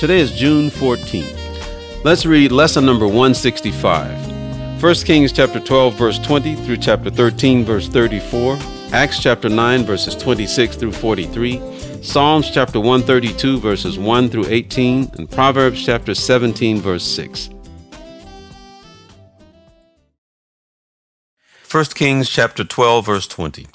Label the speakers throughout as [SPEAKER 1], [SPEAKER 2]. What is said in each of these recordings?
[SPEAKER 1] Today is June 14th. Let's read lesson number 165. 1 Kings chapter 12 verse 20 through chapter 13 verse 34, Acts chapter 9 verses 26 through 43, Psalms chapter 132 verses 1 through 18, and Proverbs chapter 17 verse 6. 1 Kings chapter 12 verse 20.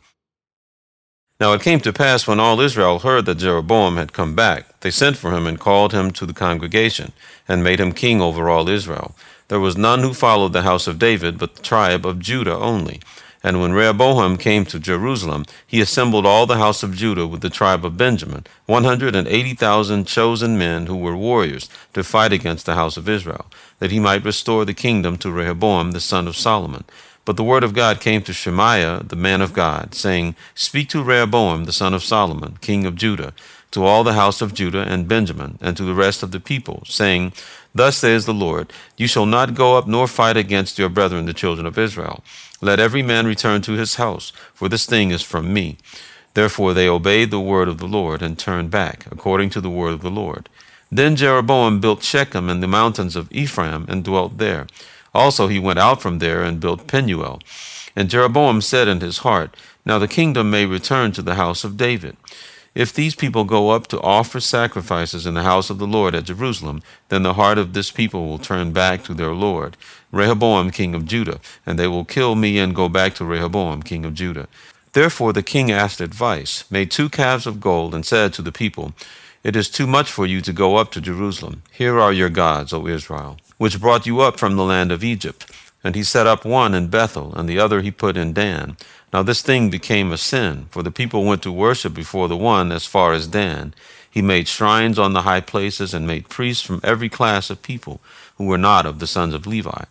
[SPEAKER 1] Now it came to pass when all Israel heard that Jeroboam had come back, they sent for him and called him to the congregation, and made him king over all Israel. There was none who followed the house of David, but the tribe of Judah only. And when Rehoboam came to Jerusalem, he assembled all the house of Judah with the tribe of Benjamin, one hundred and eighty thousand chosen men who were warriors, to fight against the house of Israel, that he might restore the kingdom to Rehoboam the son of Solomon. But the word of God came to Shemaiah, the man of God, saying, Speak to Rehoboam the son of Solomon, king of Judah, to all the house of Judah and Benjamin, and to the rest of the people, saying, Thus says the Lord, You shall not go up nor fight against your brethren, the children of Israel. Let every man return to his house, for this thing is from me. Therefore they obeyed the word of the Lord, and turned back, according to the word of the Lord. Then Jeroboam built Shechem in the mountains of Ephraim, and dwelt there. Also he went out from there, and built Penuel. And Jeroboam said in his heart, Now the kingdom may return to the house of David. If these people go up to offer sacrifices in the house of the Lord at Jerusalem, then the heart of this people will turn back to their Lord, Rehoboam king of Judah, and they will kill me and go back to Rehoboam king of Judah. Therefore the king asked advice, made two calves of gold, and said to the people, It is too much for you to go up to Jerusalem. Here are your gods, O Israel, which brought you up from the land of Egypt. And he set up one in Bethel, and the other he put in Dan. Now this thing became a sin, for the people went to worship before the one as far as Dan. He made shrines on the high places and made priests from every class of people who were not of the sons of Levi.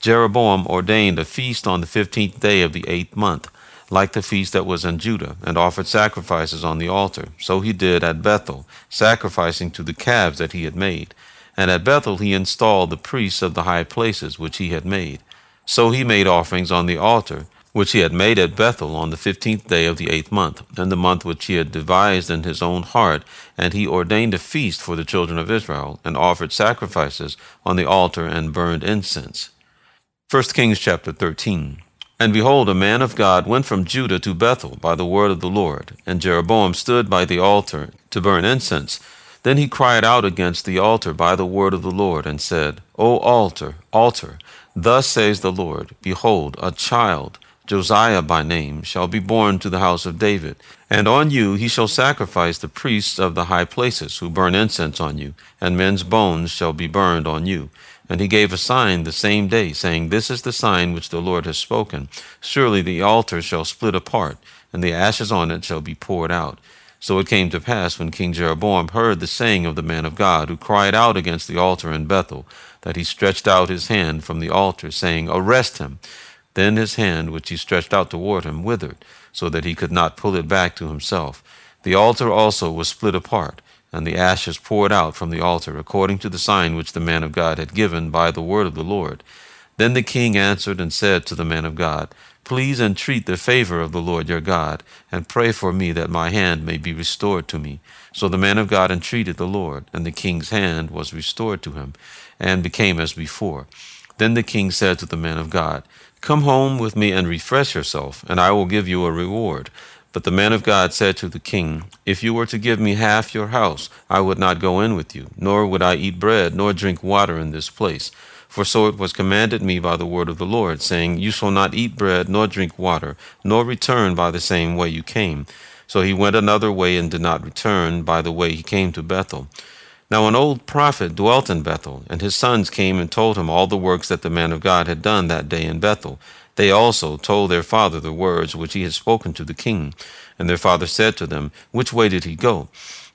[SPEAKER 1] Jeroboam ordained a feast on the fifteenth day of the eighth month, like the feast that was in Judah, and offered sacrifices on the altar. So he did at Bethel, sacrificing to the calves that he had made. And at Bethel he installed the priests of the high places which he had made. So he made offerings on the altar which he had made at Bethel on the fifteenth day of the eighth month, and the month which he had devised in his own heart, and he ordained a feast for the children of Israel, and offered sacrifices on the altar and burned incense. 1 Kings chapter 13. And behold, a man of God went from Judah to Bethel by the word of the Lord, and Jeroboam stood by the altar to burn incense. Then he cried out against the altar by the word of the Lord, and said, O altar, altar, thus says the Lord, Behold, a child Josiah by name, shall be born to the house of David. And on you he shall sacrifice the priests of the high places, who burn incense on you, and men's bones shall be burned on you. And he gave a sign the same day, saying, This is the sign which the Lord has spoken. Surely the altar shall split apart, and the ashes on it shall be poured out. So it came to pass, when King Jeroboam heard the saying of the man of God, who cried out against the altar in Bethel, that he stretched out his hand from the altar, saying, Arrest him. Then his hand, which he stretched out toward him, withered, so that he could not pull it back to himself. The altar also was split apart, and the ashes poured out from the altar, according to the sign which the man of God had given by the word of the Lord. Then the king answered and said to the man of God, Please entreat the favor of the Lord your God, and pray for me that my hand may be restored to me. So the man of God entreated the Lord, and the king's hand was restored to him, and became as before. Then the king said to the man of God, Come home with me and refresh yourself, and I will give you a reward. But the man of God said to the king, If you were to give me half your house, I would not go in with you, nor would I eat bread, nor drink water in this place. For so it was commanded me by the word of the Lord, saying, You shall not eat bread, nor drink water, nor return by the same way you came. So he went another way and did not return by the way he came to Bethel. Now an old prophet dwelt in Bethel, and his sons came and told him all the works that the man of God had done that day in Bethel. They also told their father the words which he had spoken to the king. And their father said to them, Which way did he go?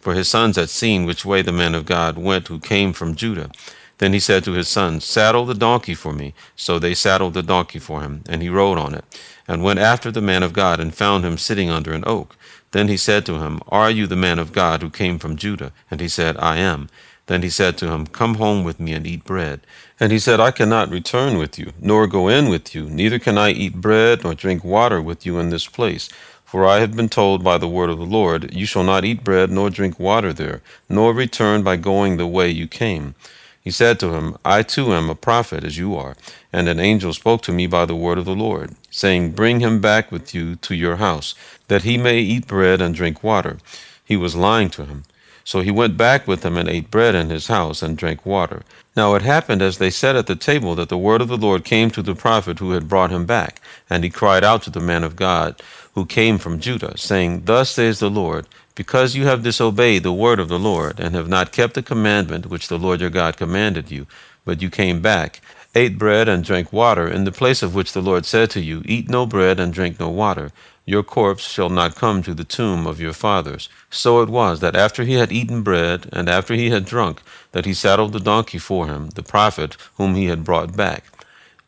[SPEAKER 1] for his sons had seen which way the man of God went who came from Judah. Then he said to his sons, Saddle the donkey for me. So they saddled the donkey for him, and he rode on it, and went after the man of God, and found him sitting under an oak. Then he said to him, Are you the man of God who came from Judah? And he said, I am. Then he said to him, Come home with me and eat bread. And he said, I cannot return with you, nor go in with you, neither can I eat bread nor drink water with you in this place. For I have been told by the word of the Lord, You shall not eat bread nor drink water there, nor return by going the way you came. He said to him, I too am a prophet, as you are. And an angel spoke to me by the word of the Lord, saying, Bring him back with you to your house, that he may eat bread and drink water. He was lying to him. So he went back with them and ate bread in his house and drank water. Now it happened as they sat at the table that the word of the Lord came to the prophet who had brought him back. And he cried out to the man of God who came from Judah, saying, Thus says the Lord, because you have disobeyed the word of the Lord, and have not kept the commandment which the Lord your God commanded you, but you came back, ate bread and drank water, in the place of which the Lord said to you, Eat no bread and drink no water, your corpse shall not come to the tomb of your fathers. So it was that after he had eaten bread, and after he had drunk, that he saddled the donkey for him, the prophet whom he had brought back.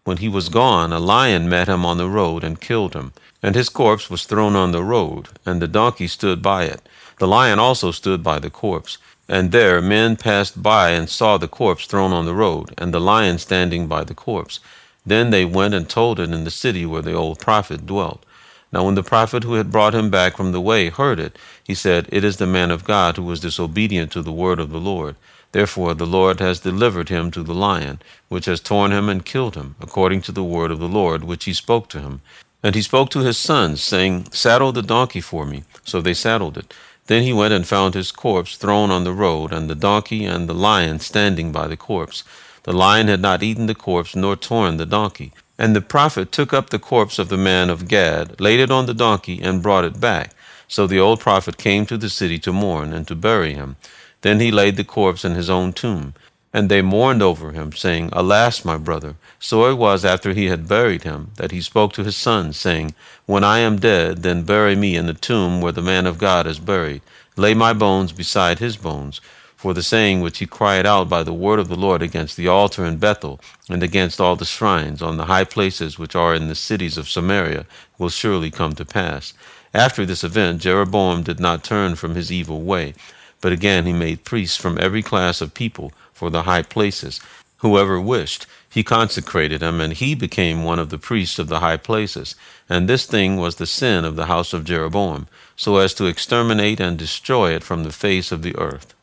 [SPEAKER 1] When he was gone, a lion met him on the road and killed him. And his corpse was thrown on the road, and the donkey stood by it. The lion also stood by the corpse. And there men passed by and saw the corpse thrown on the road, and the lion standing by the corpse. Then they went and told it in the city where the old prophet dwelt. Now when the prophet who had brought him back from the way heard it, he said, It is the man of God who was disobedient to the word of the Lord. Therefore the Lord has delivered him to the lion, which has torn him and killed him, according to the word of the Lord which he spoke to him. And he spoke to his sons, saying, Saddle the donkey for me. So they saddled it. Then he went and found his corpse thrown on the road, and the donkey and the lion standing by the corpse. The lion had not eaten the corpse, nor torn the donkey. And the prophet took up the corpse of the man of God, laid it on the donkey, and brought it back. So the old prophet came to the city to mourn and to bury him. Then he laid the corpse in his own tomb. And they mourned over him, saying, Alas, my brother! So it was after he had buried him that he spoke to his sons, saying, When I am dead, then bury me in the tomb where the man of God is buried. Lay my bones beside his bones. For the saying which he cried out by the word of the Lord against the altar in Bethel, and against all the shrines on the high places which are in the cities of Samaria, will surely come to pass. After this event, Jeroboam did not turn from his evil way, but again he made priests from every class of people for the high places. Whoever wished, he consecrated him, and he became one of the priests of the high places. And this thing was the sin of the house of Jeroboam, so as to exterminate and destroy it from the face of the earth.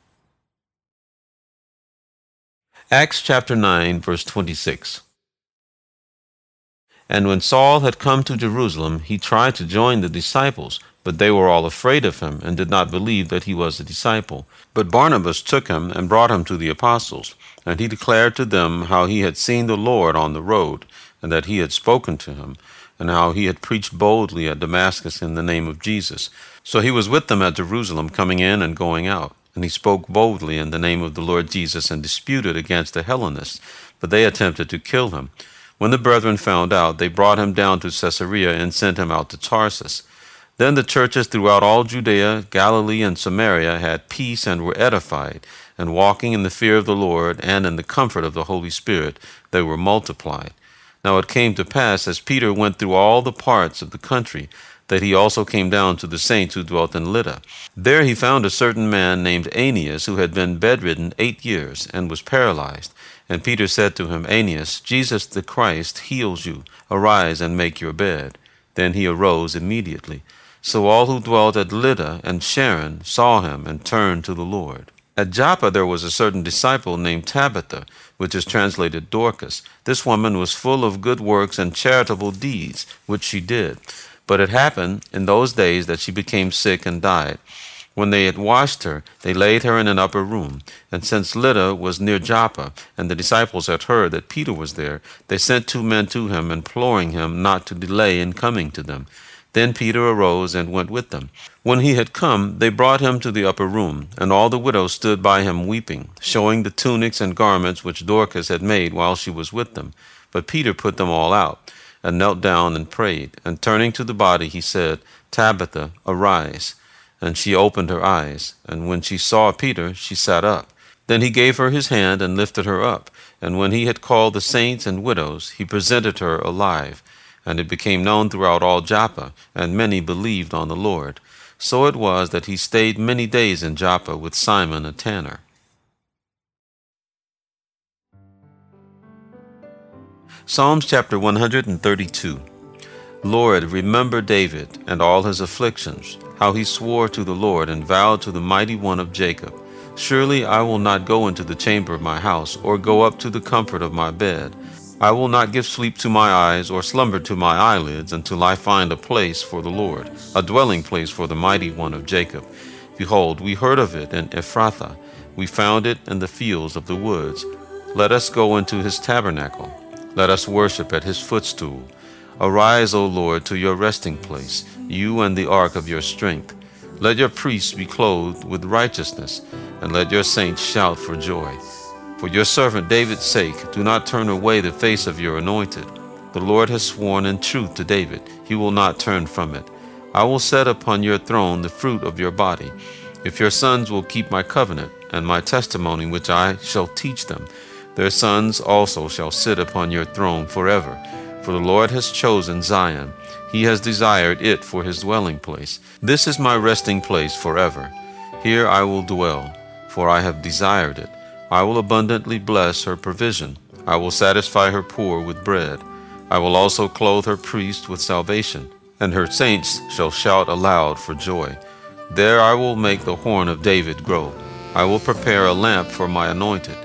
[SPEAKER 1] Acts chapter 9, verse 26. And when Saul had come to Jerusalem, he tried to join the disciples, but they were all afraid of him, and did not believe that he was a disciple. But Barnabas took him and brought him to the apostles, and he declared to them how he had seen the Lord on the road, and that he had spoken to him, and how he had preached boldly at Damascus in the name of Jesus. So he was with them at Jerusalem, coming in and going out. And he spoke boldly in the name of the Lord Jesus, and disputed against the Hellenists, but they attempted to kill him. When the brethren found out, they brought him down to Caesarea and sent him out to Tarsus. Then the churches throughout all Judea, Galilee, and Samaria had peace and were edified, and walking in the fear of the Lord and in the comfort of the Holy Spirit, they were multiplied. Now it came to pass, as Peter went through all the parts of the country, that he also came down to the saints who dwelt in Lydda. There he found a certain man named Aeneas, who had been bedridden eight years, and was paralyzed. And Peter said to him, Aeneas, Jesus the Christ heals you. Arise and make your bed. Then he arose immediately. So all who dwelt at Lydda and Sharon saw him and turned to the Lord. At Joppa there was a certain disciple named Tabitha, which is translated Dorcas. This woman was full of good works and charitable deeds, which she did. But it happened in those days that she became sick and died. When they had washed her, they laid her in an upper room. And since Lydda was near Joppa, and the disciples had heard that Peter was there, they sent two men to him, imploring him not to delay in coming to them. Then Peter arose and went with them. When he had come, they brought him to the upper room, and all the widows stood by him weeping, showing the tunics and garments which Dorcas had made while she was with them. But Peter put them all out, and knelt down and prayed. And turning to the body, he said, Tabitha, arise. and she opened her eyes. And when she saw Peter, she sat up. Then he gave her his hand and lifted her up. And when he had called the saints and widows, he presented her alive. And it became known throughout all Joppa, and many believed on the Lord. So it was that he stayed many days in Joppa with Simon a tanner. Psalms chapter 132 Lord, remember David and all his afflictions, how he swore to the Lord and vowed to the mighty one of Jacob. Surely I will not go into the chamber of my house, or go up to the comfort of my bed. I will not give sleep to my eyes, or slumber to my eyelids, until I find a place for the Lord, a dwelling place for the mighty one of Jacob. Behold, we heard of it in Ephrathah, we found it in the fields of the woods. Let us go into his tabernacle. Let us worship at his footstool. Arise, O Lord, to your resting place, you and the ark of your strength. Let your priests be clothed with righteousness, and let your saints shout for joy. For your servant David's sake, do not turn away the face of your anointed. The Lord has sworn in truth to David, he will not turn from it. I will set upon your throne the fruit of your body. If your sons will keep my covenant and my testimony which I shall teach them, their sons also shall sit upon your throne forever. For the Lord has chosen Zion, he has desired it for his dwelling place. This is my resting place forever. Here I will dwell, for I have desired it. I will abundantly bless her provision. I will satisfy her poor with bread. I will also clothe her priests with salvation, and her saints shall shout aloud for joy. There I will make the horn of David grow. I will prepare a lamp for my anointed.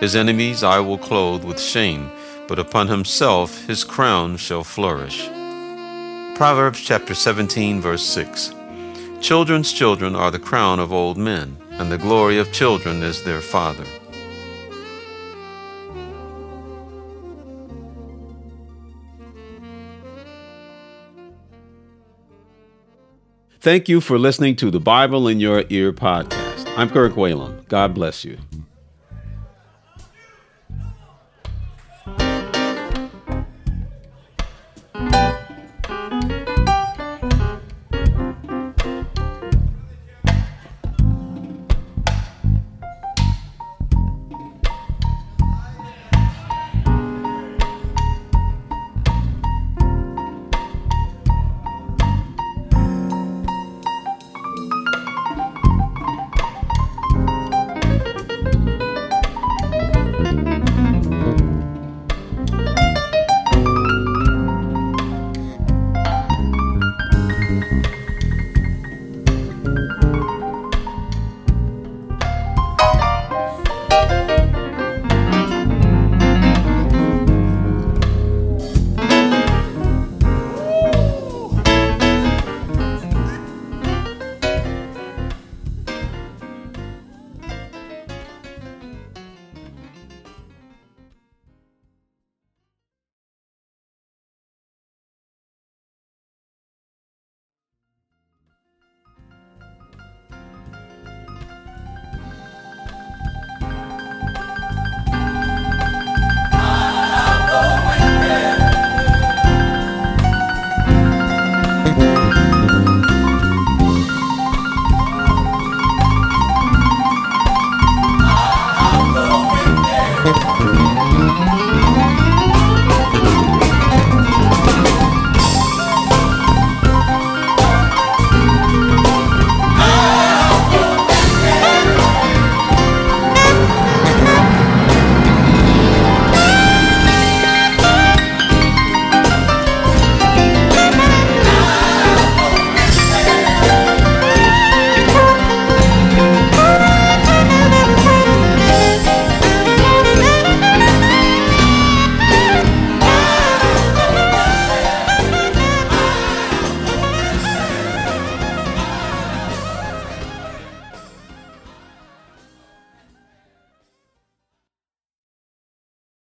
[SPEAKER 1] His enemies I will clothe with shame, but upon himself his crown shall flourish. Proverbs chapter 17, verse 6. Children's children are the crown of old men, and the glory of children is their father.
[SPEAKER 2] Thank you for listening to the Bible in Your Ear podcast. I'm Kirk Whalum. God bless you.
[SPEAKER 3] You.